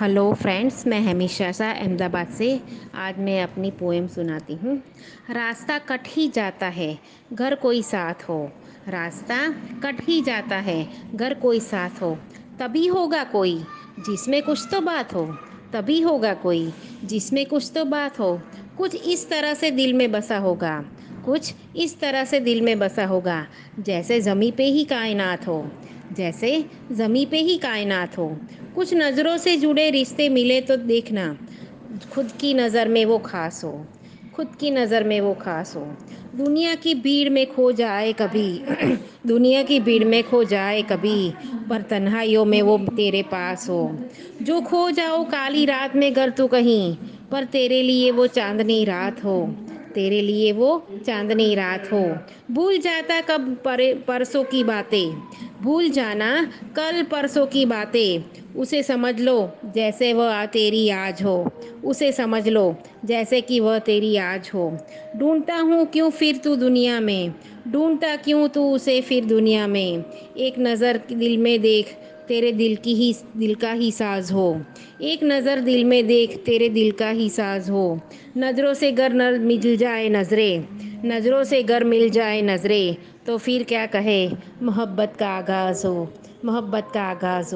Hello friends, मैं हमेशा सा अहमदाबाद से। आज मैं अपनी पोएम सुनाती हूँ। रास्ता कट ही जाता है, घर कोई साथ हो। रास्ता कट ही जाता है, घर कोई साथ हो। तभी होगा कोई जिसमें कुछ तो बात हो। तभी होगा कोई जिसमें कुछ तो बात हो। कुछ इस तरह से दिल में बसा होगा। कुछ इस तरह से दिल में बसा होगा, जैसे ज़मी पे ही कायनात हो। जैसे ज़मी पे ही कायनात हो। कुछ नज़रों से जुड़े रिश्ते मिले तो देखना, खुद की नज़र में वो खास हो, खुद की नज़र में वो खास हो। दुनिया की भीड़ में खो जाए कभी, दुनिया की भीड़ में खो जाए कभी, पर तन्हाइयों में वो तेरे पास हो। जो खो जाओ काली रात में घर तो कहीं, पर तेरे लिए वो चांदनी रात हो। तेरे लिए वो चांदनी रात हो। भूल जाता कब पर, परसों की बातें भूल जाना कल परसों की बातें। उसे समझ लो जैसे वह तेरी आज हो। उसे समझ लो जैसे कि वह तेरी आज हो। ढूंढता हूँ क्यों फिर तू दुनिया में? ढूंढता क्यों तू उसे फिर दुनिया में? एक नज़र दिल में देख तेरे दिल की ही, दिल का ही साज हो। एक नज़र दिल में देख तेरे दिल का ही साज हो। नज़रों से गर न मिल जाए नज़रें। नज़रों से गर मिल जाए नज़रें तो फिर क्या कहे? मोहब्बत का आगाज़ हो मोहब्बत का आगाज़। हो